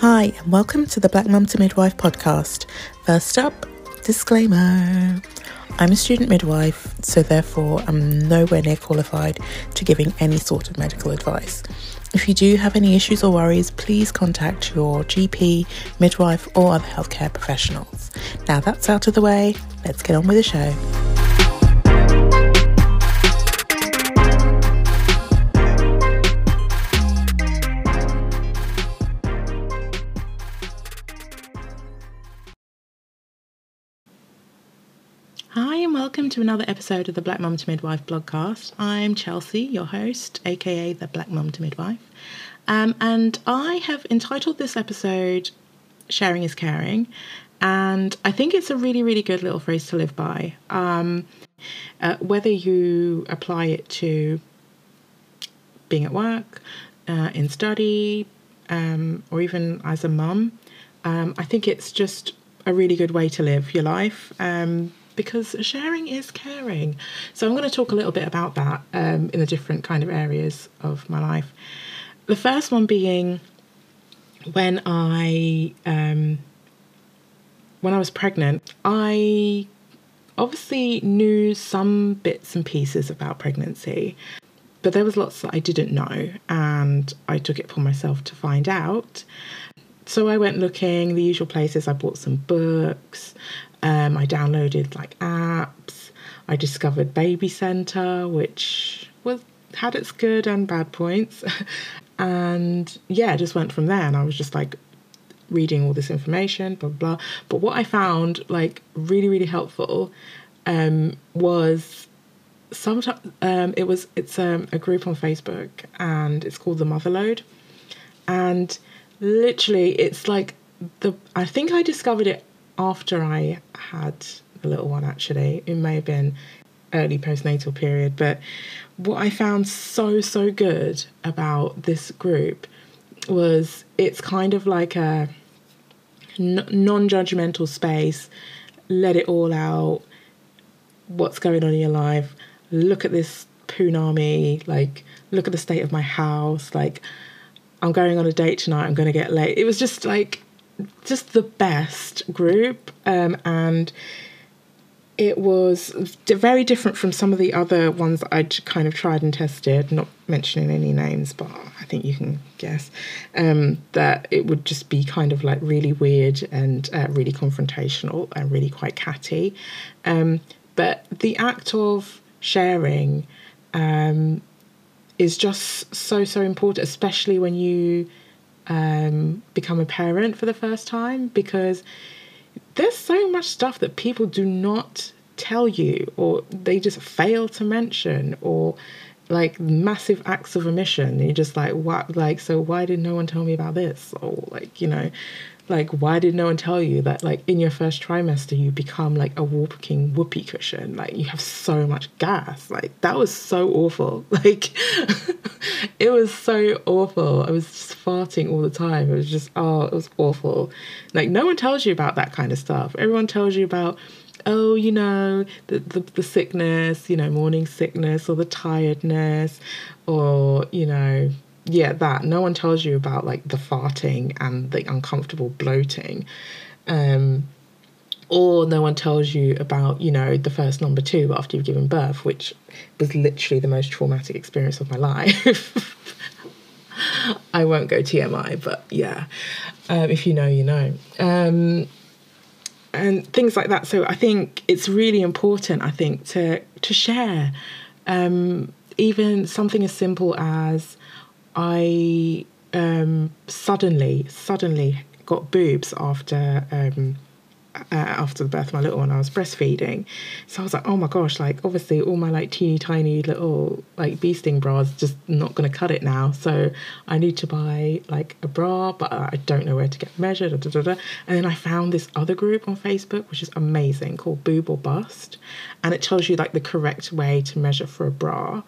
Hi, and welcome to the Black Mum to Midwife podcast. First up, disclaimer I'm a student midwife, so therefore I'm nowhere near qualified to giving any sort of medical advice. If you do have any issues or worries, please contact your GP, midwife, or other healthcare professionals. Now that's out of the way, let's get on with the show. Welcome to another episode of the Black Mum to Midwife blogcast. I'm Chelsea, your host, aka the Black Mum to Midwife. Um, and I have entitled this episode Sharing is Caring. And I think it's a really, really good little phrase to live by. Um, uh, whether you apply it to being at work, uh, in study, um, or even as a mum, um, I think it's just a really good way to live your life. Um, because sharing is caring. So I'm going to talk a little bit about that um, in the different kind of areas of my life. The first one being when I um, when I was pregnant, I obviously knew some bits and pieces about pregnancy, but there was lots that I didn't know, and I took it upon myself to find out. So I went looking the usual places. I bought some books. Um, I downloaded like apps. I discovered Baby Center, which was had its good and bad points. and yeah, just went from there. And I was just like reading all this information, blah blah. But what I found like really really helpful um, was sometimes um, it was it's um, a group on Facebook and it's called the Motherload, and literally it's like the I think I discovered it after I had the little one, actually. It may have been early postnatal period, but what I found so, so good about this group was it's kind of like a non judgmental space, let it all out, what's going on in your life, look at this punami, like, look at the state of my house, like, I'm going on a date tonight, I'm going to get late. It was just like, just the best group, um, and it was very different from some of the other ones that I'd kind of tried and tested. Not mentioning any names, but I think you can guess um, that it would just be kind of like really weird and uh, really confrontational and really quite catty. Um, but the act of sharing um, is just so so important, especially when you um, become a parent for the first time because there's so much stuff that people do not tell you or they just fail to mention or like massive acts of omission. You're just like what like so why did no one tell me about this? Or like you know like why did no one tell you that like in your first trimester you become like a walking whoopee cushion? Like you have so much gas. Like that was so awful. Like it was so awful. I was just farting all the time. It was just oh it was awful. Like no one tells you about that kind of stuff. Everyone tells you about oh you know the, the, the sickness you know morning sickness or the tiredness or you know yeah, that. No one tells you about like the farting and the uncomfortable bloating. Um, or no one tells you about, you know, the first number two after you've given birth, which was literally the most traumatic experience of my life. I won't go TMI, but yeah, um, if you know, you know. Um, and things like that. So I think it's really important, I think, to to share. Um, even something as simple as I um, suddenly, suddenly got boobs after um, uh, after the birth of my little one. I was breastfeeding, so I was like, oh my gosh! Like obviously, all my like teeny tiny little like bee sting bras just not going to cut it now. So I need to buy like a bra, but I don't know where to get measured. Da, da, da, and then I found this other group on Facebook, which is amazing, called Boob or Bust, and it tells you like the correct way to measure for a bra.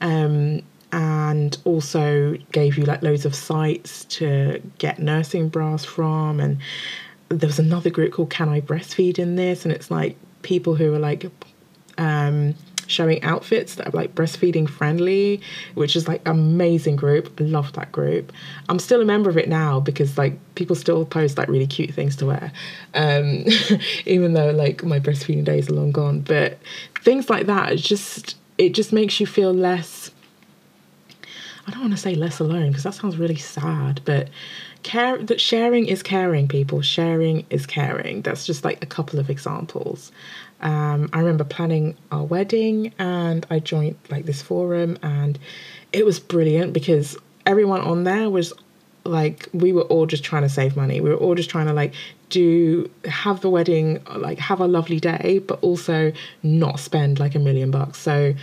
Um, and also gave you like loads of sites to get nursing bras from and there was another group called can i breastfeed in this and it's like people who are like um, showing outfits that are like breastfeeding friendly, which is like amazing group. I love that group. I'm still a member of it now because like people still post like really cute things to wear, um, even though like my breastfeeding days are long gone. But things like that, just it just makes you feel less. I don't want to say less alone because that sounds really sad, but care that sharing is caring. People sharing is caring. That's just like a couple of examples. Um, I remember planning our wedding and I joined like this forum and it was brilliant because everyone on there was like we were all just trying to save money. We were all just trying to like do have the wedding, like have a lovely day, but also not spend like a million bucks. So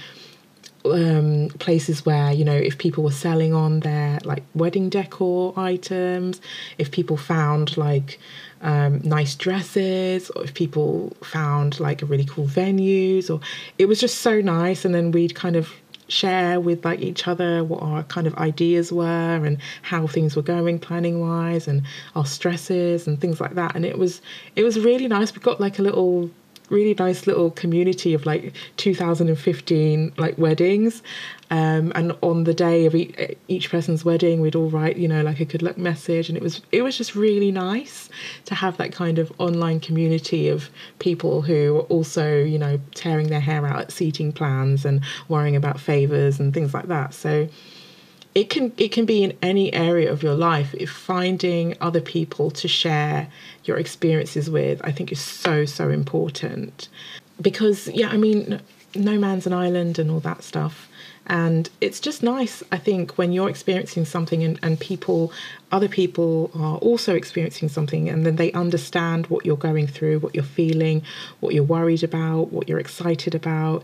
um, places where you know if people were selling on their like wedding decor items, if people found like um, nice dresses, or if people found like a really cool venues, or it was just so nice. And then we'd kind of share with like each other what our kind of ideas were and how things were going planning wise and our stresses and things like that and it was it was really nice we got like a little really nice little community of like 2015 like weddings. Um, and on the day of each, each person's wedding we'd all write you know like a good luck message. And it was it was just really nice to have that kind of online community of people who are also you know tearing their hair out at seating plans and worrying about favors and things like that. So it can it can be in any area of your life. If finding other people to share your experiences with i think is so so important. Because yeah i mean no man's an island and all that stuff. And it's just nice i think when you're experiencing something and, and people other people are also experiencing something and then they understand what you're going through what you're feeling what you're worried about what you're excited about.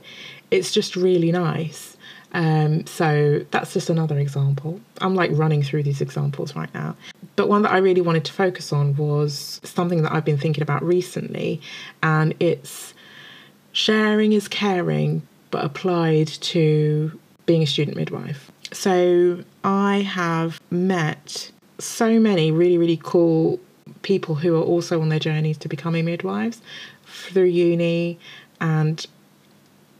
It's just really nice um, so that's just another example. I'm like running through these examples right now. But one that I really wanted to focus on was something that I've been thinking about recently, and it's sharing is caring, but applied to being a student midwife. So I have met so many really, really cool people who are also on their journeys to becoming midwives through uni and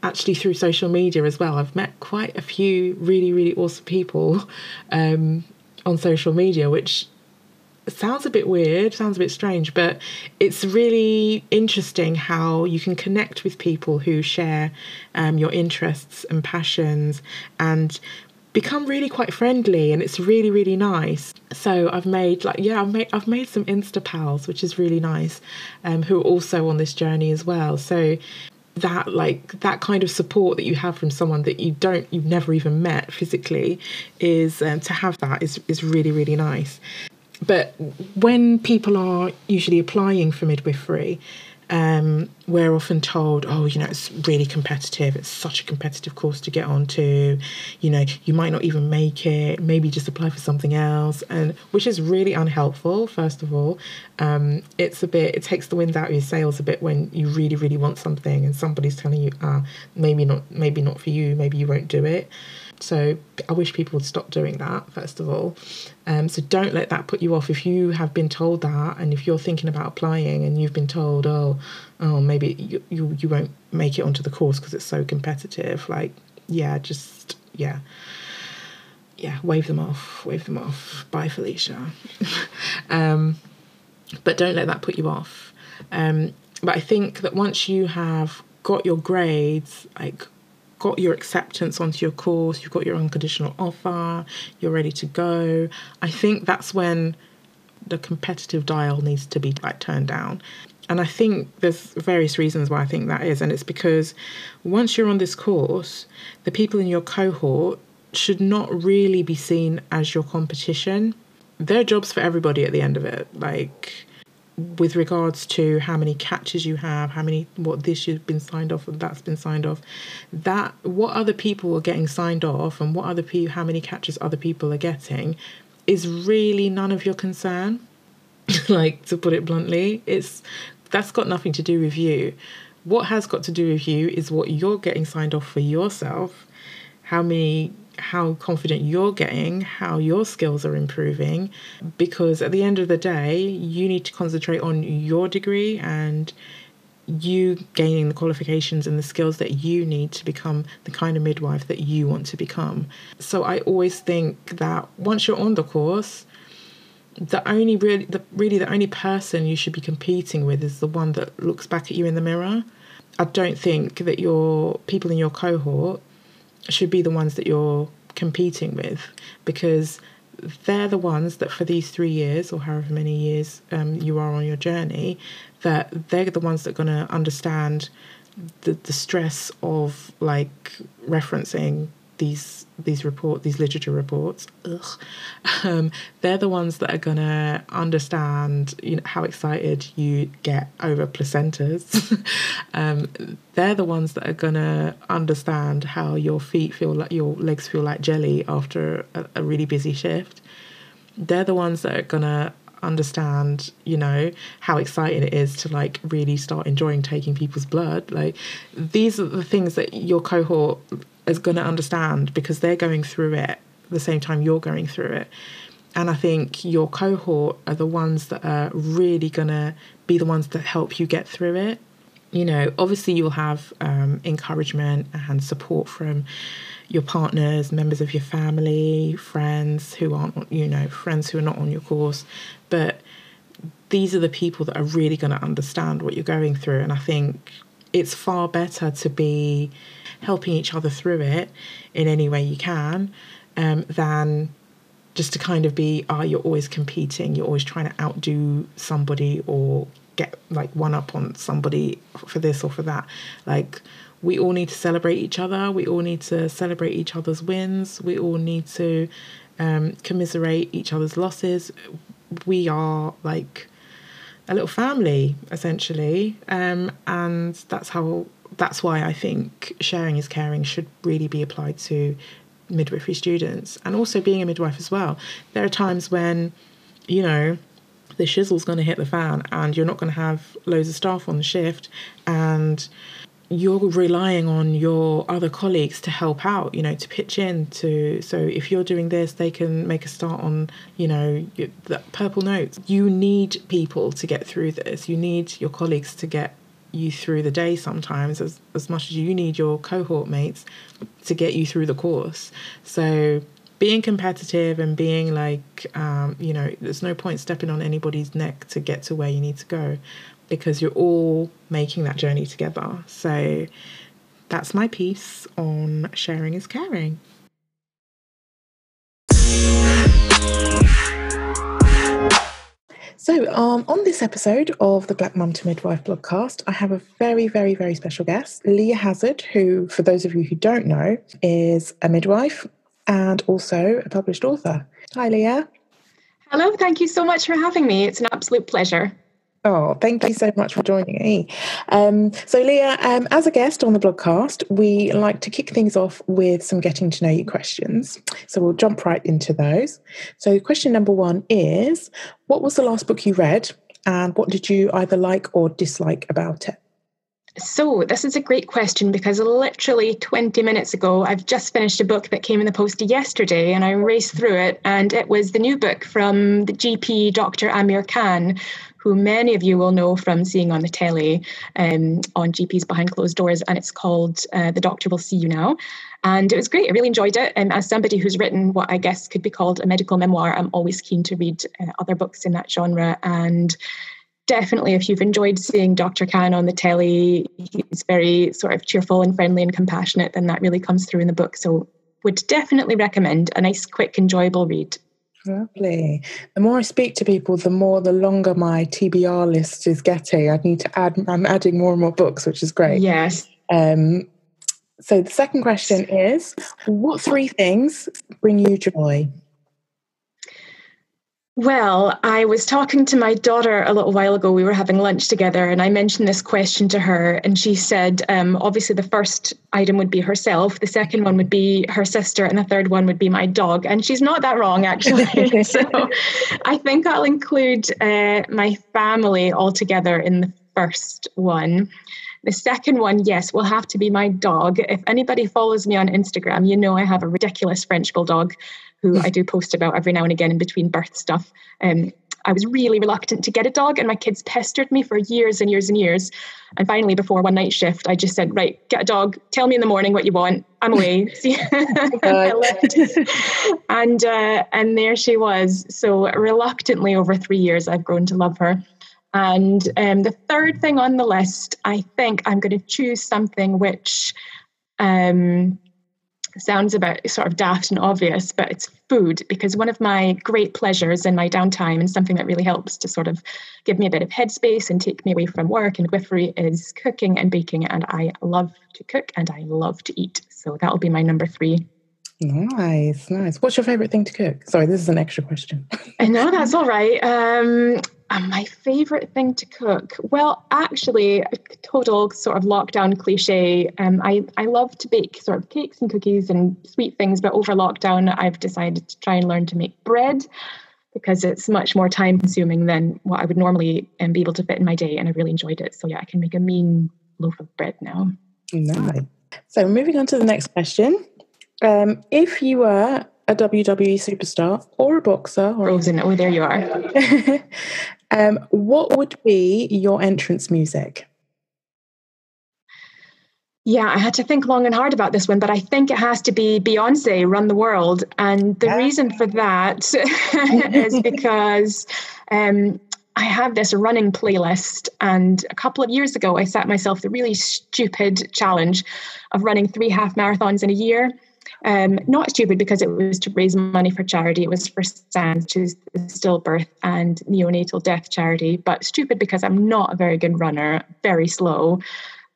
actually through social media as well. I've met quite a few really, really awesome people um, on social media, which sounds a bit weird, sounds a bit strange, but it's really interesting how you can connect with people who share um, your interests and passions and become really quite friendly and it's really really nice so i've made like yeah i've made i've made some insta pals which is really nice um, who are also on this journey as well so that like that kind of support that you have from someone that you don't you've never even met physically is um, to have that is is really really nice. But when people are usually applying for midwifery um, we're often told, oh, you know, it's really competitive. It's such a competitive course to get onto. You know, you might not even make it. Maybe just apply for something else, and which is really unhelpful. First of all, um, it's a bit. It takes the wind out of your sails a bit when you really, really want something, and somebody's telling you, ah, maybe not, maybe not for you. Maybe you won't do it. So I wish people would stop doing that, first of all. Um, so don't let that put you off. If you have been told that, and if you're thinking about applying and you've been told, oh, oh, maybe you, you, you won't make it onto the course because it's so competitive, like, yeah, just, yeah. Yeah, wave them off, wave them off. Bye, Felicia. um, but don't let that put you off. Um, but I think that once you have got your grades, like got your acceptance onto your course, you've got your unconditional offer, you're ready to go. I think that's when the competitive dial needs to be like turned down. And I think there's various reasons why I think that is. And it's because once you're on this course, the people in your cohort should not really be seen as your competition. There are jobs for everybody at the end of it. Like, with regards to how many catches you have, how many what this you've been signed off and that's been signed off, that what other people are getting signed off and what other people how many catches other people are getting is really none of your concern. like to put it bluntly, it's that's got nothing to do with you. What has got to do with you is what you're getting signed off for yourself, how many how confident you're getting, how your skills are improving, because at the end of the day, you need to concentrate on your degree and you gaining the qualifications and the skills that you need to become the kind of midwife that you want to become. So I always think that once you're on the course, the only really the really the only person you should be competing with is the one that looks back at you in the mirror. I don't think that your people in your cohort should be the ones that you're competing with because they're the ones that for these three years or however many years um, you are on your journey that they're the ones that are going to understand the, the stress of like referencing these these report these literature reports ugh, um, they're the ones that are gonna understand you know how excited you get over placentas. Um, they're the ones that are gonna understand how your feet feel like your legs feel like jelly after a, a really busy shift. They're the ones that are gonna understand you know how exciting it is to like really start enjoying taking people's blood. Like these are the things that your cohort is going to understand because they're going through it the same time you're going through it and i think your cohort are the ones that are really going to be the ones that help you get through it you know obviously you'll have um, encouragement and support from your partners, members of your family, friends who aren't, you know, friends who are not on your course. But these are the people that are really going to understand what you're going through. And I think it's far better to be helping each other through it in any way you can um, than just to kind of be, ah, oh, you're always competing, you're always trying to outdo somebody or get like one up on somebody for this or for that. Like, we all need to celebrate each other. We all need to celebrate each other's wins. We all need to um, commiserate each other's losses. We are like a little family essentially, um, and that's how. That's why I think sharing is caring should really be applied to midwifery students and also being a midwife as well. There are times when, you know, the shizzle's going to hit the fan and you're not going to have loads of staff on the shift and you're relying on your other colleagues to help out you know to pitch in to so if you're doing this they can make a start on you know the purple notes you need people to get through this you need your colleagues to get you through the day sometimes as, as much as you need your cohort mates to get you through the course so being competitive and being like um, you know there's no point stepping on anybody's neck to get to where you need to go because you're all making that journey together. So that's my piece on sharing is caring. So, um, on this episode of the Black Mum to Midwife podcast, I have a very, very, very special guest, Leah Hazard, who, for those of you who don't know, is a midwife and also a published author. Hi, Leah. Hello, thank you so much for having me. It's an absolute pleasure. Oh, thank you so much for joining me. Um, so, Leah, um, as a guest on the blogcast, we like to kick things off with some getting to know you questions. So, we'll jump right into those. So, question number one is What was the last book you read, and what did you either like or dislike about it? So, this is a great question because literally 20 minutes ago, I've just finished a book that came in the post yesterday and I raced through it. And it was the new book from the GP, Dr. Amir Khan, who many of you will know from seeing on the telly um, on GPs Behind Closed Doors, and it's called uh, The Doctor Will See You Now. And it was great. I really enjoyed it. And as somebody who's written what I guess could be called a medical memoir, I'm always keen to read uh, other books in that genre. And definitely, if you've enjoyed seeing Dr. Khan on the telly, he's very sort of cheerful and friendly and compassionate, then that really comes through in the book. So, would definitely recommend a nice, quick, enjoyable read. Lovely. The more I speak to people, the more the longer my TBR list is getting. I need to add. I'm adding more and more books, which is great. Yes. Um, so the second question is, what three things bring you joy? Well, I was talking to my daughter a little while ago. We were having lunch together, and I mentioned this question to her, and she said, um, obviously, the first item would be herself, the second one would be her sister, and the third one would be my dog. And she's not that wrong, actually. so I think I'll include uh, my family altogether in the first one. The second one, yes, will have to be my dog. If anybody follows me on Instagram, you know I have a ridiculous French bulldog who I do post about every now and again in between birth stuff. Um, I was really reluctant to get a dog, and my kids pestered me for years and years and years. And finally, before one night shift, I just said, "Right, get a dog. Tell me in the morning what you want. I'm away." See, I left, and uh, and there she was. So reluctantly, over three years, I've grown to love her. And um, the third thing on the list, I think I'm going to choose something which um, sounds a bit sort of daft and obvious, but it's food because one of my great pleasures in my downtime and something that really helps to sort of give me a bit of headspace and take me away from work and midwifery is cooking and baking. And I love to cook and I love to eat. So that'll be my number three. Nice, nice. What's your favorite thing to cook? Sorry, this is an extra question. I know that's all right. Um, and my favorite thing to cook? Well, actually, a total sort of lockdown cliche. Um, I, I love to bake sort of cakes and cookies and sweet things, but over lockdown, I've decided to try and learn to make bread because it's much more time consuming than what I would normally um, be able to fit in my day. And I really enjoyed it. So, yeah, I can make a mean loaf of bread now. Nice. So, moving on to the next question. Um, if you were a WWE superstar or a boxer or Frozen, oh, there you are. Um, what would be your entrance music? Yeah, I had to think long and hard about this one, but I think it has to be Beyonce, Run the World. And the yeah. reason for that is because um, I have this running playlist. And a couple of years ago, I set myself the really stupid challenge of running three half marathons in a year. Um, not stupid because it was to raise money for charity. It was for Sands, which is the stillbirth and neonatal death charity. But stupid because I'm not a very good runner, very slow.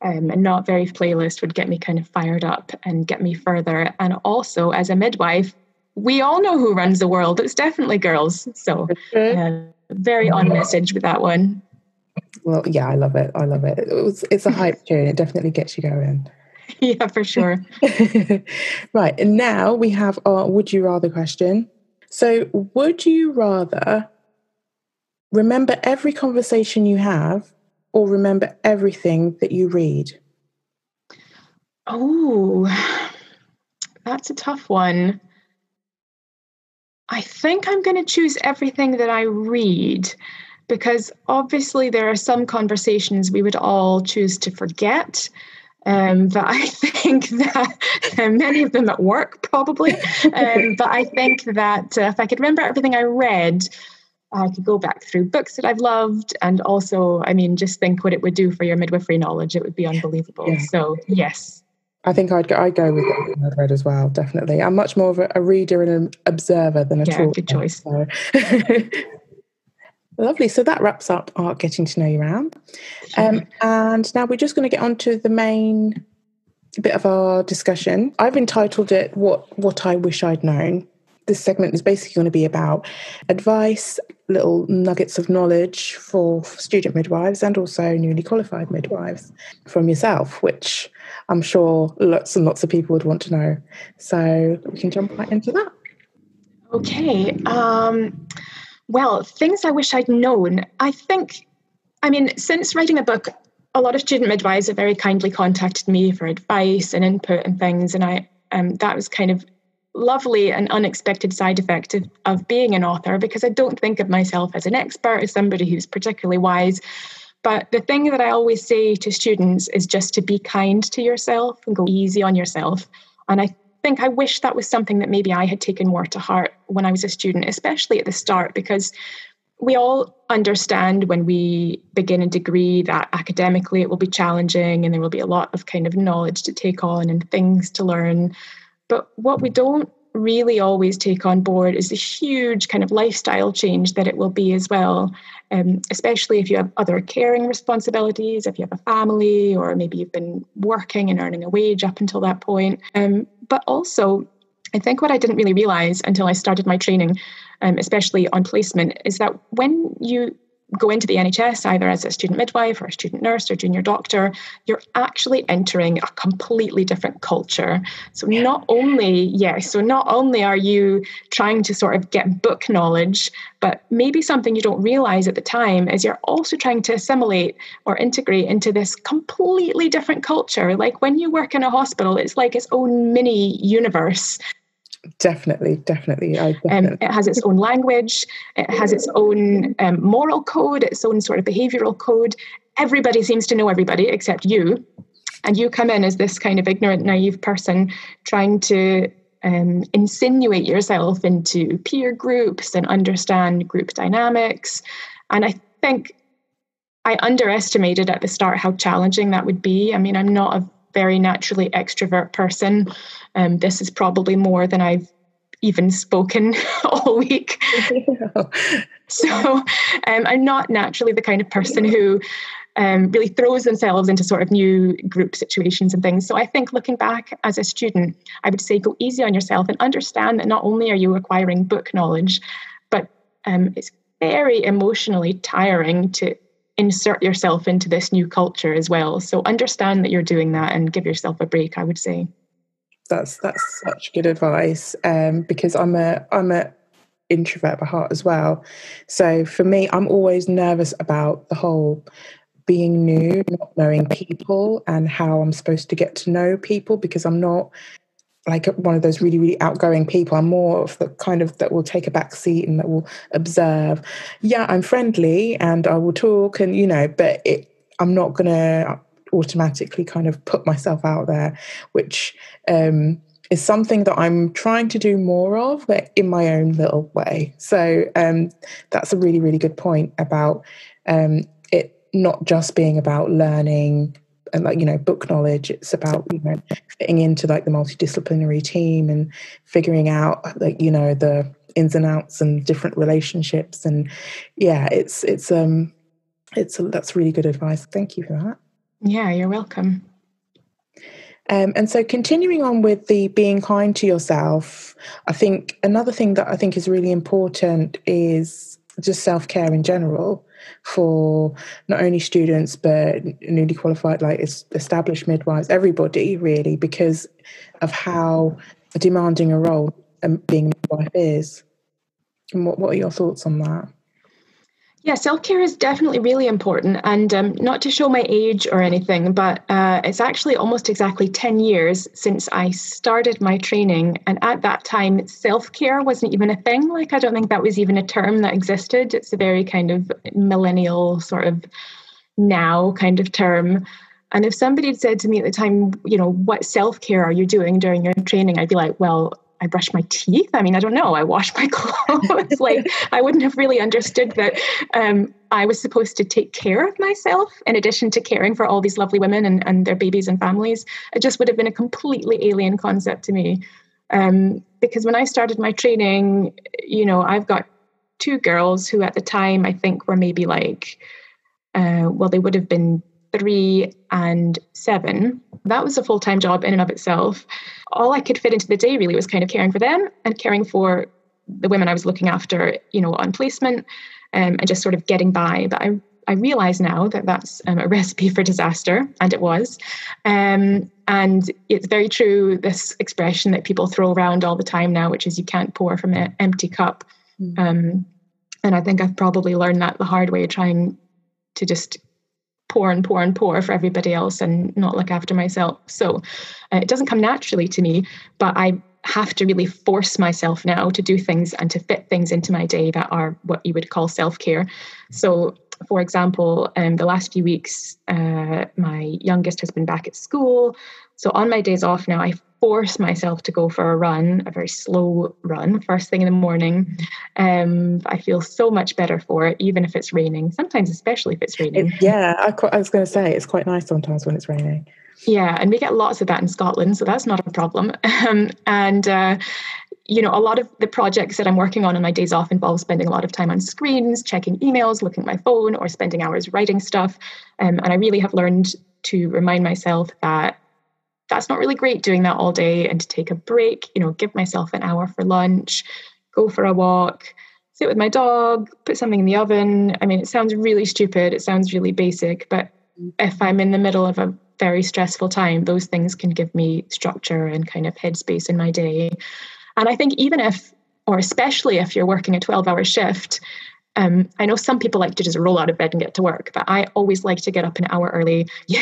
Um, and not very playlist would get me kind of fired up and get me further. And also, as a midwife, we all know who runs the world. It's definitely girls. So, uh, very on message with that one. Well, yeah, I love it. I love it. it was, it's a hype tune. It definitely gets you going. yeah, for sure. right. And now we have our would you rather question. So, would you rather remember every conversation you have or remember everything that you read? Oh, that's a tough one. I think I'm going to choose everything that I read because obviously there are some conversations we would all choose to forget. Um, but I think that many of them at work, probably. Um, but I think that uh, if I could remember everything I read, I could go back through books that I've loved, and also, I mean, just think what it would do for your midwifery knowledge. It would be unbelievable. Yeah. So, yes. I think I'd go, I'd go with I've read as well, definitely. I'm much more of a, a reader and an observer than a yeah, talker. good choice. So. Lovely. So that wraps up our getting to know you round. Um, and now we're just going to get on to the main bit of our discussion. I've entitled it "What What I Wish I'd Known." This segment is basically going to be about advice, little nuggets of knowledge for student midwives and also newly qualified midwives from yourself, which I'm sure lots and lots of people would want to know. So we can jump right into that. Okay. Um, well, things I wish I'd known. I think, I mean, since writing a book, a lot of student midwives have very kindly contacted me for advice and input and things, and I um, that was kind of lovely and unexpected side effect of, of being an author because I don't think of myself as an expert, as somebody who's particularly wise. But the thing that I always say to students is just to be kind to yourself and go easy on yourself. And I think I wish that was something that maybe I had taken more to heart when I was a student, especially at the start, because we all understand when we begin a degree that academically it will be challenging and there will be a lot of kind of knowledge to take on and things to learn. But what we don't really always take on board is the huge kind of lifestyle change that it will be as well, um, especially if you have other caring responsibilities, if you have a family, or maybe you've been working and earning a wage up until that point. Um, but also, I think what I didn't really realize until I started my training, um, especially on placement, is that when you go into the NHS either as a student midwife or a student nurse or junior doctor, you're actually entering a completely different culture. So yeah. not only, yes, yeah, so not only are you trying to sort of get book knowledge, but maybe something you don't realize at the time is you're also trying to assimilate or integrate into this completely different culture. Like when you work in a hospital, it's like its own mini universe Definitely, definitely. I definitely. Um, it has its own language, it has its own um, moral code, its own sort of behavioral code. Everybody seems to know everybody except you. And you come in as this kind of ignorant, naive person trying to um, insinuate yourself into peer groups and understand group dynamics. And I think I underestimated at the start how challenging that would be. I mean, I'm not a very naturally extrovert person. Um, this is probably more than I've even spoken all week. so um, I'm not naturally the kind of person who um, really throws themselves into sort of new group situations and things. So I think looking back as a student, I would say go easy on yourself and understand that not only are you acquiring book knowledge, but um, it's very emotionally tiring to insert yourself into this new culture as well. So understand that you're doing that and give yourself a break, I would say. That's that's such good advice um, because I'm a I'm a introvert by heart as well. So for me, I'm always nervous about the whole being new, not knowing people, and how I'm supposed to get to know people because I'm not like one of those really really outgoing people. I'm more of the kind of that will take a back seat and that will observe yeah i'm friendly and i will talk and you know but it, i'm not going to automatically kind of put myself out there which um, is something that i'm trying to do more of but in my own little way. So um, that's a really really good point about um, it not just being about learning and like you know book knowledge it's about you know fitting into like the multidisciplinary team and figuring out like you know the ins and outs and different relationships. And yeah it's it's um it's a, that's really good advice. Thank you for that. Yeah you're welcome. Um, and so continuing on with the being kind to yourself i think another thing that i think is really important is just self-care in general for not only students but newly qualified like established midwives everybody really because of how demanding a role being a midwife is. And what, what are your thoughts on that yeah, self care is definitely really important. And um, not to show my age or anything, but uh, it's actually almost exactly 10 years since I started my training. And at that time, self care wasn't even a thing. Like, I don't think that was even a term that existed. It's a very kind of millennial, sort of now kind of term. And if somebody had said to me at the time, you know, what self care are you doing during your training? I'd be like, well, I brush my teeth. I mean, I don't know. I wash my clothes. like I wouldn't have really understood that um, I was supposed to take care of myself in addition to caring for all these lovely women and, and their babies and families. It just would have been a completely alien concept to me. Um, because when I started my training, you know, I've got two girls who at the time I think were maybe like, uh, well, they would have been three and seven. That was a full time job in and of itself all I could fit into the day really was kind of caring for them and caring for the women I was looking after, you know, on placement um, and just sort of getting by. But I, I realize now that that's um, a recipe for disaster, and it was. Um, and it's very true, this expression that people throw around all the time now, which is you can't pour from an empty cup. Mm. and I think I've probably learned that the hard way, trying to just pour and pour and pour for everybody else and not look after myself. So uh, it doesn't come naturally to me, but I have to really force myself now to do things and to fit things into my day that are what you would call self care. So, for example, um, the last few weeks, uh, my youngest has been back at school. So, on my days off now, I force myself to go for a run, a very slow run, first thing in the morning. Um, I feel so much better for it, even if it's raining. Sometimes, especially if it's raining. It, yeah, I, I was going to say it's quite nice sometimes when it's raining. Yeah, and we get lots of that in Scotland, so that's not a problem. Um, and uh, you know, a lot of the projects that I'm working on on my days off involve spending a lot of time on screens, checking emails, looking at my phone, or spending hours writing stuff. Um, and I really have learned to remind myself that that's not really great doing that all day and to take a break, you know, give myself an hour for lunch, go for a walk, sit with my dog, put something in the oven. I mean, it sounds really stupid, it sounds really basic, but if I'm in the middle of a very stressful time, those things can give me structure and kind of headspace in my day. And I think even if, or especially if you're working a 12 hour shift, um, I know some people like to just roll out of bed and get to work, but I always like to get up an hour early. Yeah,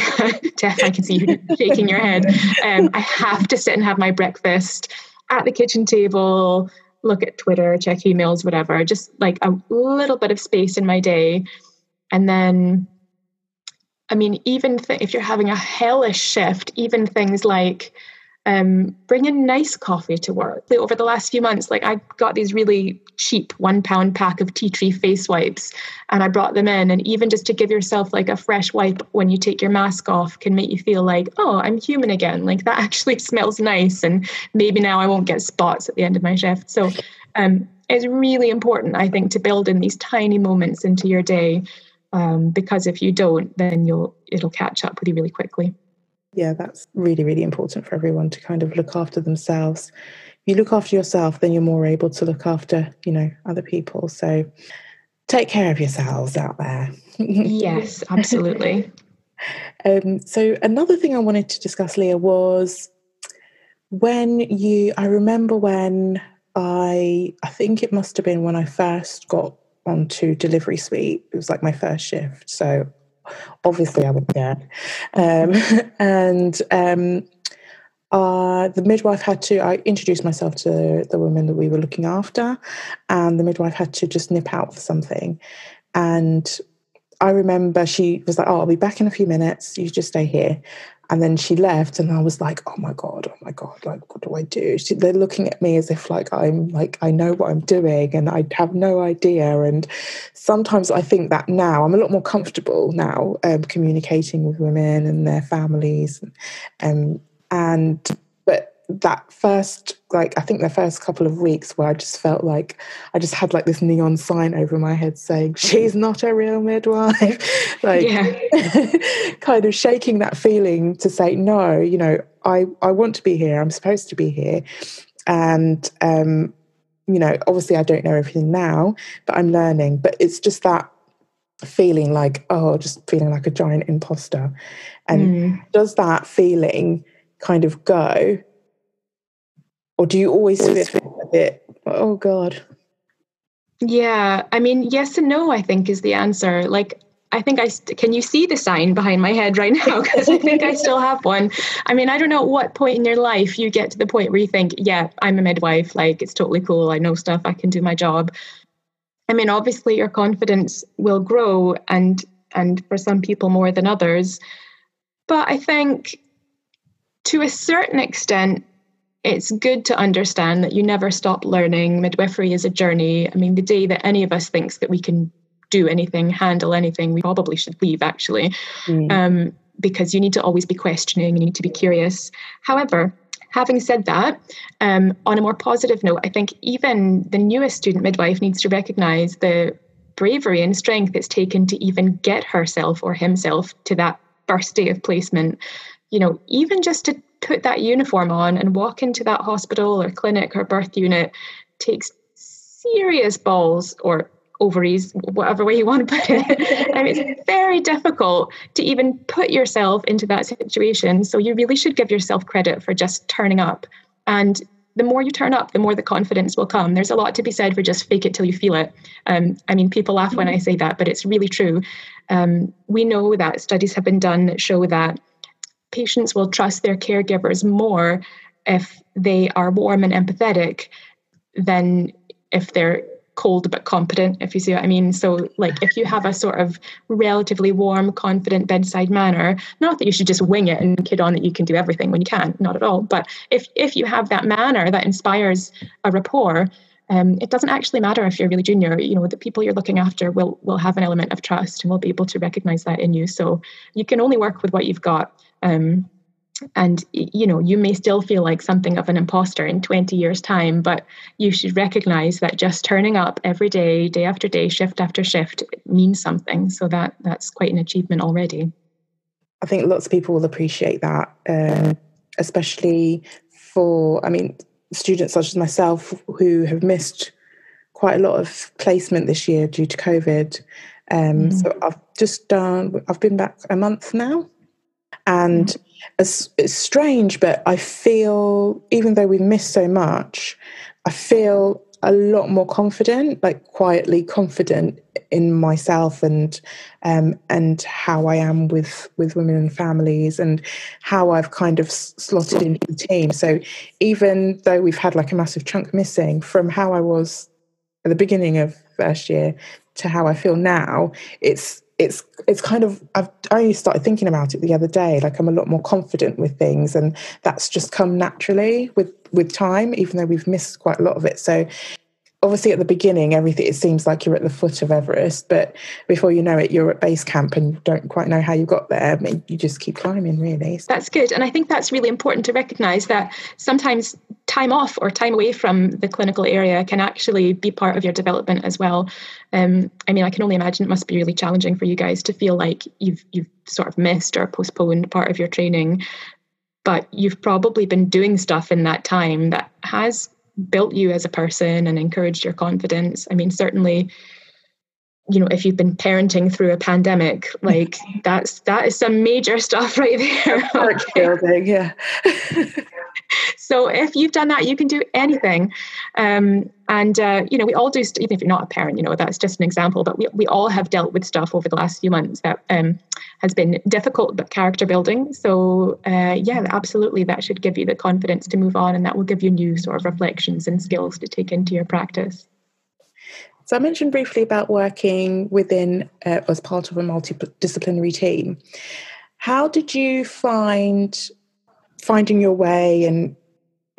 Tef, I can see you shaking your head. Um, I have to sit and have my breakfast. at the kitchen table, look at Twitter, check emails, whatever, just like a little bit of space in my day. And then, I mean, even th- if you're having a hellish shift, even things like um, bringing nice coffee to work. Over the last few months, like I got these really cheap one pound pack of tea tree face wipes and I brought them in. And even just to give yourself like a fresh wipe when you take your mask off can make you feel like, oh, I'm human again. Like that actually smells nice. And maybe now I won't get spots at the end of my shift. So um, it's really important, I think, to build in these tiny moments into your day. Um, because if you don't, then you'll it'll catch up with you really quickly. Yeah, that's really, really important for everyone to kind of look after themselves. If you look after yourself, then you're more able to look after, you know, other people. So take care of yourselves out there. yes, absolutely. um, so another thing I wanted to discuss, Leah, was when you I remember when I I think it must have been when I first got onto delivery suite. It was like my first shift. So obviously I was scared. Um, and um, uh, the midwife had to, I introduced myself to the woman that we were looking after, and the midwife had to just nip out for something. And I remember she was like, Oh, I'll be back in a few minutes. You just stay here. And then she left, and I was like, "Oh my god, oh my god! Like, what do I do?" She, they're looking at me as if like I'm like I know what I'm doing, and I have no idea. And sometimes I think that now I'm a lot more comfortable now um, communicating with women and their families, and, um, and that first like i think the first couple of weeks where i just felt like i just had like this neon sign over my head saying she's not a real midwife. Like kind of shaking that feeling to say no you know i i want to be here. I'm supposed to be here. And um you know obviously i don't know everything now but i'm learning. But it's just that feeling like oh just feeling like a giant imposter. And mm. does that feeling kind of go or do you always feel a bit, oh God? Yeah, I mean, yes and no, I think is the answer. Like, I think I st- can you see the sign behind my head right now? Because I think I still have one. I mean, I don't know at what point in your life you get to the point where you think, yeah, I'm a midwife. Like, it's totally cool. I know stuff. I can do my job. I mean, obviously, your confidence will grow, and and for some people more than others. But I think, to a certain extent, it's good to understand that you never stop learning. Midwifery is a journey. I mean, the day that any of us thinks that we can do anything, handle anything, we probably should leave actually, mm. um, because you need to always be questioning, you need to be curious. However, having said that, um, on a more positive note, I think even the newest student midwife needs to recognize the bravery and strength it's taken to even get herself or himself to that first day of placement. You know, even just to put that uniform on and walk into that hospital or clinic or birth unit takes serious balls or ovaries, whatever way you want to put it. I mean, it's very difficult to even put yourself into that situation. So you really should give yourself credit for just turning up. And the more you turn up, the more the confidence will come. There's a lot to be said for just fake it till you feel it. Um, I mean, people laugh when I say that, but it's really true. Um, we know that studies have been done that show that patients will trust their caregivers more if they are warm and empathetic than if they're cold but competent, if you see what I mean. So, like, if you have a sort of relatively warm, confident bedside manner, not that you should just wing it and kid on that you can do everything when you can, not at all. But if if you have that manner that inspires a rapport, um, it doesn't actually matter if you're really junior. You know, the people you're looking after will will have an element of trust and will be able to recognize that in you. So you can only work with what you've got. Um, and you know you may still feel like something of an imposter in 20 years time but you should recognize that just turning up every day day after day shift after shift means something. So that that's quite an achievement already. I think lots of people will appreciate that uh, especially for i mean students such as myself who have missed quite a lot of placement this year due to covid. Um, mm. so i've just done i've been back a month now and mm-hmm. it's, it's strange, but I feel, even though we've missed so much, I feel a lot more confident, like quietly confident in myself and um, and how I am with with women and families and how I've kind of slotted into the team. So even though we've had like a massive chunk missing from how I was at the beginning of first year to how I feel now, it's it's it's kind of I've only started thinking about it the other day. Like I'm a lot more confident with things, and that's just come naturally with with time, even though we've missed quite a lot of it. So obviously at the beginning everything it seems like you're at the foot of everest but before you know it you're at base camp and you don't quite know how you got there I mean, you just keep climbing really. That's good and i think that's really important to recognize that sometimes time off or time away from the clinical area can actually be part of your development as well. Um, i mean i can only imagine it must be really challenging for you guys to feel like you've you've sort of missed or postponed part of your training but you've probably been doing stuff in that time that has built you as a person and encouraged your confidence. I mean, certainly, you know, if you've been parenting through a pandemic, like that's that is some major stuff right there. okay. yeah. So if you've done that, you can do anything. Um, and uh, you know, we all do. Even if you're not a parent, you know, that's just an example. But we we all have dealt with stuff over the last few months that um, has been difficult, but character building. So uh, yeah, absolutely, that should give you the confidence to move on, and that will give you new sort of reflections and skills to take into your practice. So I mentioned briefly about working within uh, as part of a multidisciplinary team. How did you find finding your way and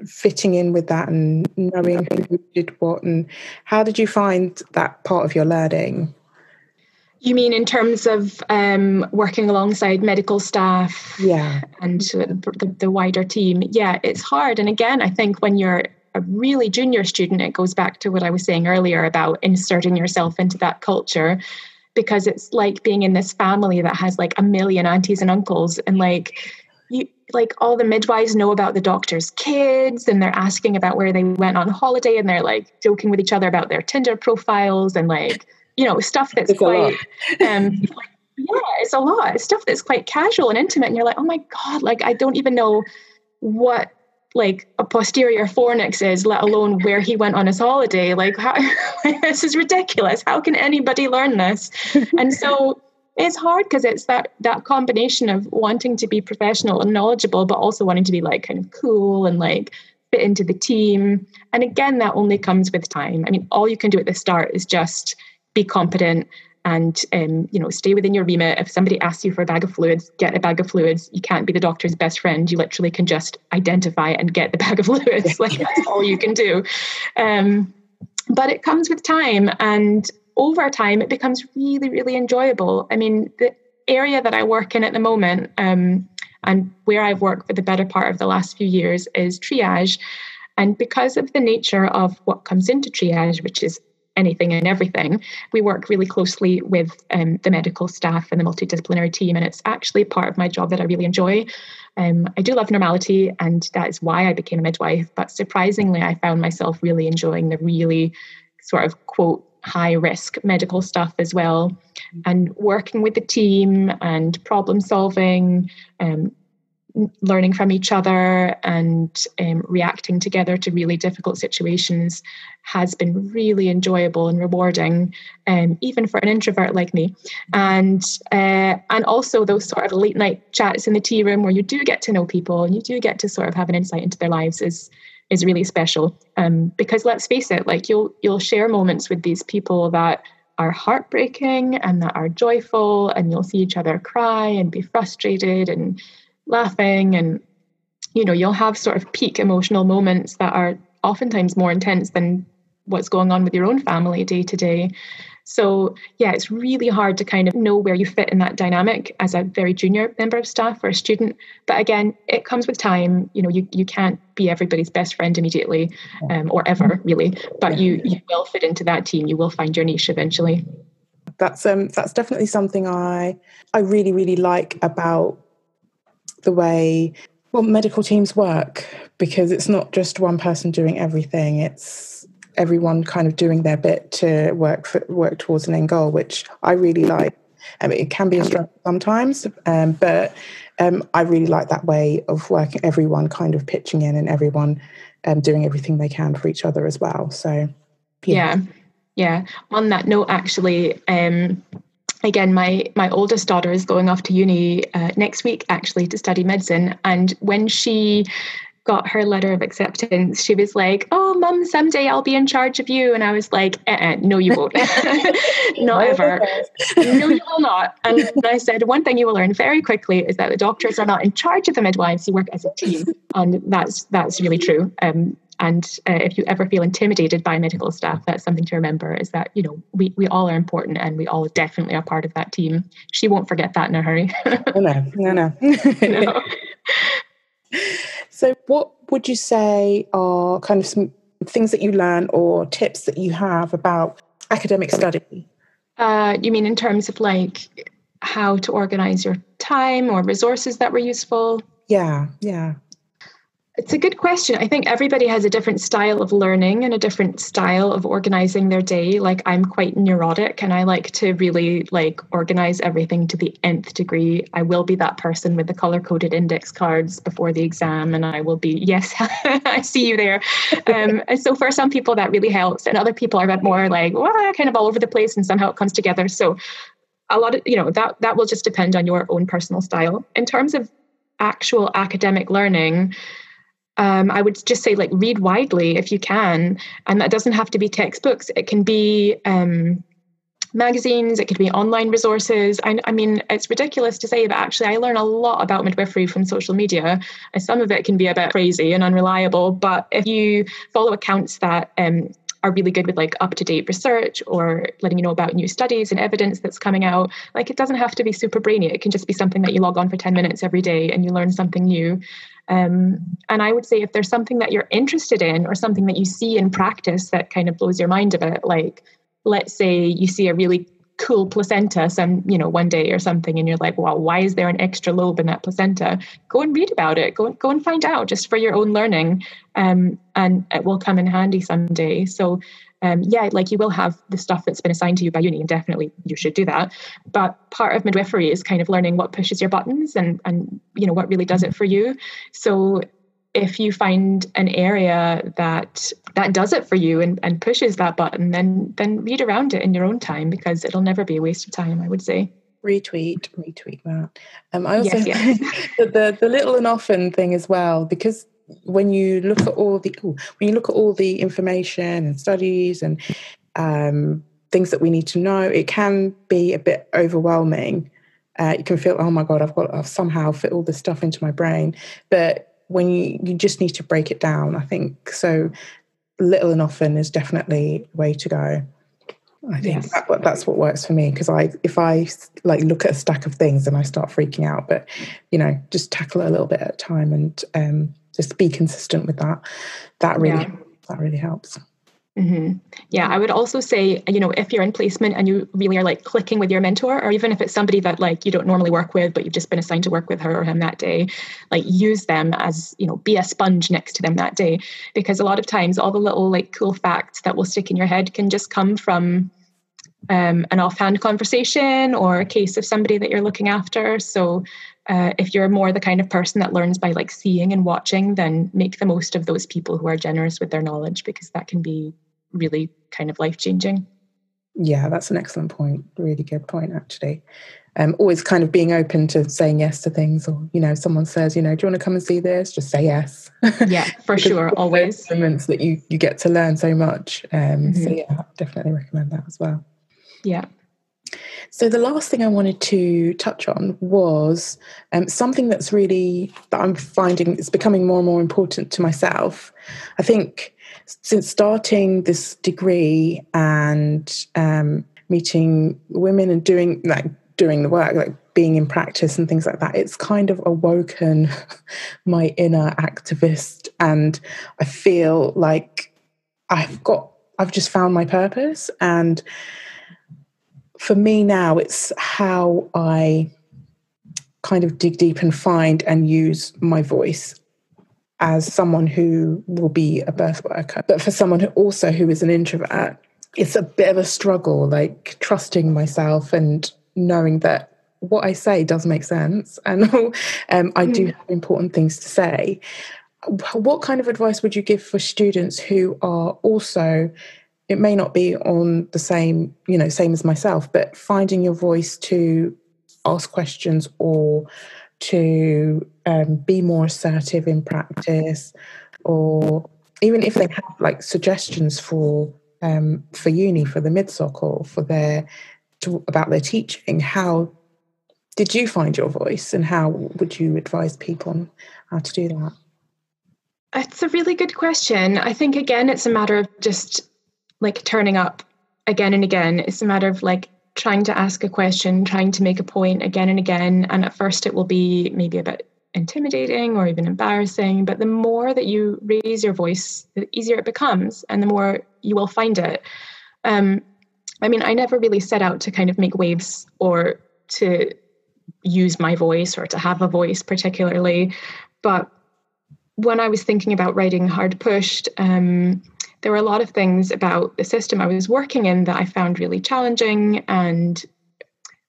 fitting in with that and knowing who did what and how did you find that part of your learning? You mean in terms of um, working alongside medical staff yeah. and the, the wider team? Yeah it's hard. And again i think when you're a really junior student it goes back to what i was saying earlier about inserting yourself into that culture because it's like being in this family that has like a million aunties and uncles and like you like all the midwives know about the doctor's kids and they're asking about where they went on holiday and they're like joking with each other about their Tinder profiles and like, you know, stuff that's it's quite um yeah, it's a lot. It's stuff that's quite casual and intimate. And you're like, oh my God, like I don't even know what like a posterior fornix is, let alone where he went on his holiday. Like how this is ridiculous. How can anybody learn this? and so it's hard because it's that that combination of wanting to be professional and knowledgeable but also wanting to be like kind of cool and like fit into the team. And again that only comes with time. I mean all you can do at the start is just be competent and um, you know stay within your remit. If somebody asks you for a bag of fluids get a bag of fluids. You can't be the doctor's best friend. You literally can just identify and get the bag of fluids. Like that's all you can do. Um, but it comes with time. And over time, it becomes really, really enjoyable. I mean, the area that I work in at the moment, um, and where I've worked for the better part of the last few years, is triage. And because of the nature of what comes into triage, which is anything and everything, we work really closely with um, the medical staff and the multidisciplinary team. And it's actually part of my job that I really enjoy. Um, I do love normality, and that is why I became a midwife. But surprisingly, I found myself really enjoying the really sort of quote high risk medical stuff as well. And working with the team and problem solving um, learning from each other and um, reacting together to really difficult situations has been really enjoyable and rewarding um, even for an introvert like me. And uh, and also those sort of late night chats in the tea room where you do get to know people and you do get to sort of have an insight into their lives is is really special. Um, because let's face it, like you'll you'll share moments with these people that are heartbreaking and that are joyful, and you'll see each other cry and be frustrated and laughing, and you know you'll have sort of peak emotional moments that are oftentimes more intense than what's going on with your own family day to day. So, yeah, it's really hard to kind of know where you fit in that dynamic as a very junior member of staff or a student. But again, it comes with time. You know, you, you can't be everybody's best friend immediately um, or ever, really, but you, you will fit into that team. You will find your niche eventually. That's um that's definitely something I I really really like about the way well medical teams work because it's not just one person doing everything it's everyone kind of doing their bit to work for, work towards an end goal, which I really like. I mean, it can be a struggle sometimes, um, but um, I really like that way of working. Everyone kind of pitching in and everyone um, doing everything they can for each other as well. So yeah. yeah. Yeah. On that note, actually, um, again, my my oldest daughter is going off to uni uh, next week, actually, to study medicine. And when she got her letter of acceptance, she was like, "Oh, mum, someday I'll be in charge of you." And I was like, uh-uh, "No, you won't. not ever. no, you will not." And I said, "One thing you will learn very quickly is that the doctors are not in charge of the midwives; you work as a team." And that's that's really true. Um, and uh, if you ever feel intimidated by medical staff, that's something to remember is that, you know, we, we all are important and we all definitely are part of that team. She won't forget that in a hurry. no, no, no. no. so, what would you say are kind of some things that you learn or tips that you have about academic study? Uh, you mean in terms of like how to organize your time or resources that were useful? Yeah, yeah. It's a good question. I think everybody has a different style of learning and a different style of organizing their day. Like I'm quite neurotic and I like to really like organize everything to the nth degree. I will be that person with the color coded index cards before the exam and I will be, yes, I see you there. Um, and so for some people that really helps and other people are a bit more like, well, kind of all over the place and somehow it comes together. So a lot of, you know, that, that will just depend on your own personal style. In terms of actual academic learning, um, I would just say like read widely if you can, and that doesn't have to be textbooks. It can be um, magazines. It could be online resources. I, I, mean, it's ridiculous to say, but actually, I learn a lot about midwifery from social media, some of it can be a bit crazy and unreliable. But if you follow accounts that um, are really good with like up to date research or letting you know about new studies and evidence that's coming out. Like it doesn't have to be super brainy. It can just be something that you log on for 10 minutes every day and you learn something new. Um, and I would say if there's something that you're interested in or something that you see in practice that kind of blows your mind a bit, like let's say you see a really cool placenta some you know one day or something and you're like well why is there an extra lobe in that placenta go and read about it go, go and find out just for your own learning um, and it will come in handy someday so um, yeah, like you will have the stuff that's been assigned to you by uni, and definitely you should do that. But part of midwifery is kind of learning what pushes your buttons and and you know what really does it for you. So if you find an area that that does it for you and, and pushes that button, then then read around it in your own time because it'll never be a waste of time. I would say retweet retweet that um i also yes, yes. the, the little and often thing as well because when you look at all the ooh, when you look at all the information and studies and um, things that we need to know, it can be a bit overwhelming. Uh, you can feel, oh my god, I've got I've somehow fit all this stuff into my brain. But when you you just need to break it down, I think so. Little and often is definitely the way to go. I think yes. that, that's what works for me because I, if I like look at a stack of things and I start freaking out, but you know, just tackle it a little bit at a time and um, just be consistent with that. That really yeah. that really helps. Mm-hmm. Yeah, I would also say, you know, if you're in placement and you really are like clicking with your mentor, or even if it's somebody that like you don't normally work with, but you've just been assigned to work with her or him that day, like use them as, you know, be a sponge next to them that day. Because a lot of times all the little like cool facts that will stick in your head can just come from um, an offhand conversation or a case of somebody that you're looking after. So uh, if you're more the kind of person that learns by like seeing and watching, then make the most of those people who are generous with their knowledge because that can be really kind of life changing. Yeah, that's an excellent point. Really good point, actually. Um, always kind of being open to saying yes to things, or you know, someone says, you know, do you want to come and see this? Just say yes. Yeah, for sure, always. Moments that you you get to learn so much. Um, mm-hmm. So yeah, definitely recommend that as well. Yeah. So the last thing I wanted to touch on was um, something that's really that I'm finding is becoming more and more important to myself. I think since starting this degree and um, meeting women and doing like doing the work, like being in practice and things like that, it's kind of awoken my inner activist, and I feel like I've got I've just found my purpose and for me now, it's how I kind of dig deep and find and use my voice as someone who will be a birth worker. But for someone who also who is an introvert, it's a bit of a struggle, like trusting myself and knowing that what I say does make sense and um, I do mm. have important things to say. What kind of advice would you give for students who are also it may not be on the same, you know, same as myself, but finding your voice to ask questions or to um, be more assertive in practice, or even if they have like suggestions for um, for uni for the midsoc or for their to, about their teaching, how did you find your voice, and how would you advise people on how to do that? It's a really good question. I think again, it's a matter of just like turning up again and again. It's a matter of like trying to ask a question, trying to make a point again and again. And at first, it will be maybe a bit intimidating or even embarrassing. But the more that you raise your voice, the easier it becomes, and the more you will find it. Um, I mean, I never really set out to kind of make waves or to use my voice or to have a voice particularly. But when I was thinking about writing Hard Pushed, um, there were a lot of things about the system I was working in that I found really challenging and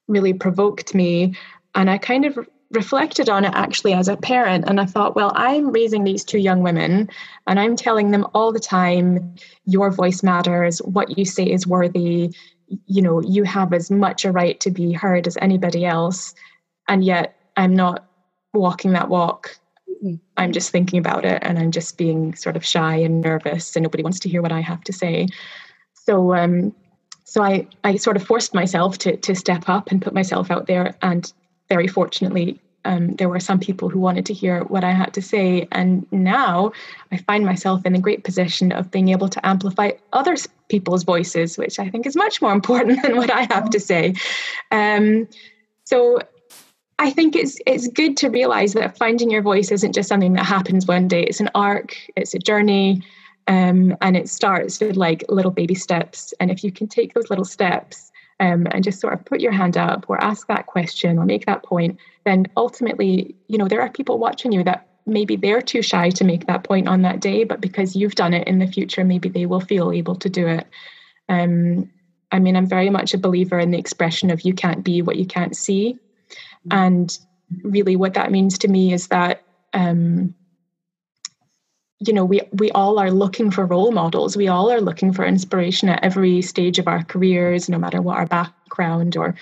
really provoked me. And I kind of reflected on it actually as a parent. And I thought, well, I'm raising these two young women and I'm telling them all the time your voice matters, what you say is worthy. You know, you have as much a right to be heard as anybody else. And yet I'm not walking that walk I'm just thinking about it and I'm just being sort of shy and nervous and nobody wants to hear what I have to say. So um so I, I sort of forced myself to to step up and put myself out there and very fortunately um, there were some people who wanted to hear what I had to say. And now I find myself in a great position of being able to amplify other people's voices, which I think is much more important than what I have to say. Um, so I think it's it's good to realize that finding your voice isn't just something that happens one day. It's an arc. It's a journey, um, and it starts with like little baby steps. And if you can take those little steps um, and just sort of put your hand up, or ask that question, or make that point, then ultimately, you know, there are people watching you that maybe they're too shy to make that point on that day, but because you've done it in the future, maybe they will feel able to do it. Um, I mean, I'm very much a believer in the expression of "you can't be what you can't see." And really, what that means to me is that, um, you know, we, we all are looking for role models. We all are looking for inspiration at every stage of our careers, no matter what our background or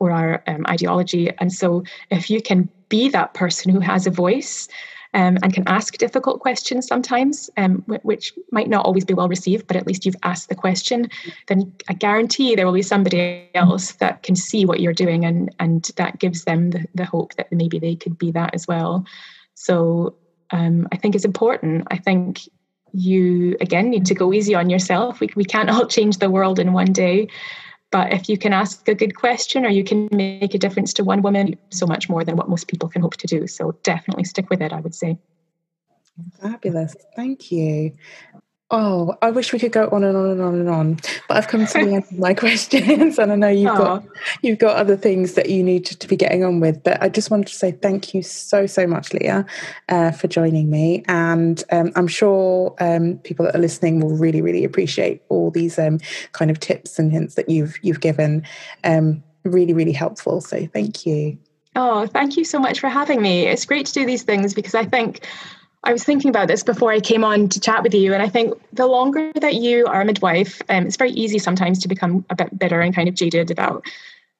or our um, ideology. And so, if you can be that person who has a voice um, and can ask difficult questions sometimes, um, which might not always be well received, but at least you've asked the question, then I guarantee there will be somebody else that can see what you're doing and, and that gives them the, the hope that maybe they could be that as well. So um, I think it's important. I think you, again, need to go easy on yourself. We, we can't all change the world in one day. But if you can ask a good question or you can make a difference to one woman, so much more than what most people can hope to do. So definitely stick with it, I would say. Fabulous. Thank you. Oh, I wish we could go on and on and on and on, but I've come to the end of my questions, and I know you've Aww. got you've got other things that you need to, to, be getting on with. But I just wanted to say thank you so so much, Leah, uh, for joining me, and um, I'm sure um, people that are listening will really really appreciate all these um, kind of tips and hints that you've you've given. Um, really really helpful. So thank you. Oh, thank you so much for having me. It's great to do these things because I think I was thinking about this before I came on to chat with you, and I think the longer that you are a midwife, um, it's very easy sometimes to become a bit bitter and kind of jaded about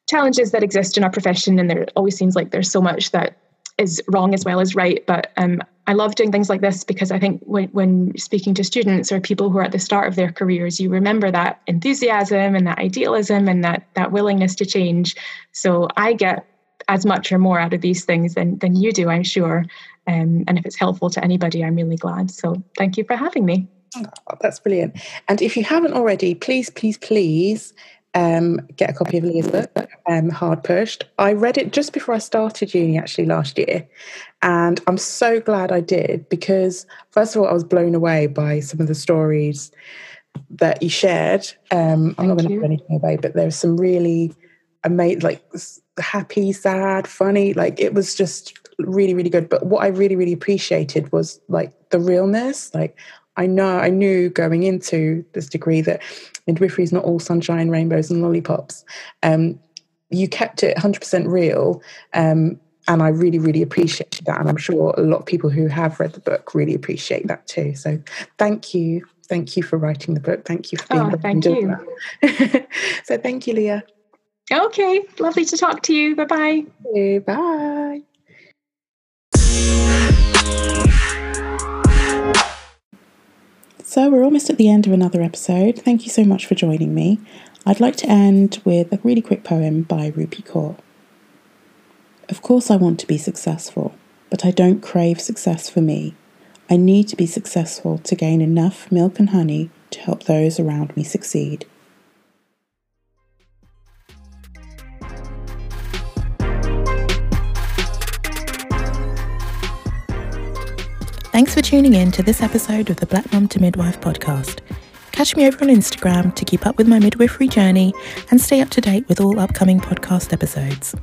challenges that exist in our profession, and there always seems like there's so much that is wrong as well as right. But um, I love doing things like this because I think when, when speaking to students or people who are at the start of their careers, you remember that enthusiasm and that idealism and that that willingness to change. So I get as much or more out of these things than than you do, I'm sure. Um, and if it's helpful to anybody, I'm really glad. So thank you for having me. Oh, that's brilliant. And if you haven't already, please, please, please um, get a copy of Leah's book, um, Hard Pushed. I read it just before I started uni, actually, last year. And I'm so glad I did because, first of all, I was blown away by some of the stories that you shared. Um, I'm not going to give anything away, but there there's some really amazing, like happy, sad, funny. Like it was just really, really good. But what I really, really appreciated was like the realness. Like I know, I knew going into this degree that midwifery is not all sunshine, rainbows, and lollipops. Um, you kept it 100% real. Um, and I really, really appreciated that. And I'm sure a lot of people who have read the book really appreciate that too. So thank you. thank you for writing the book. Thank you for being oh, thank you. so thank you, Leah. Okay, lovely to talk to you. Bye-bye. Bye. So we're almost at the end of another episode. Thank you so much for joining me. I'd like to end with a really quick poem by Rupi Kaur. Of course, I want to be successful, but I don't crave success for me. I need to be successful to gain enough milk and honey to help those around me succeed. Thanks for tuning in to this episode of the Black Mum to Midwife podcast. Catch me over on Instagram to keep up with my midwifery journey and stay up to date with all upcoming podcast episodes.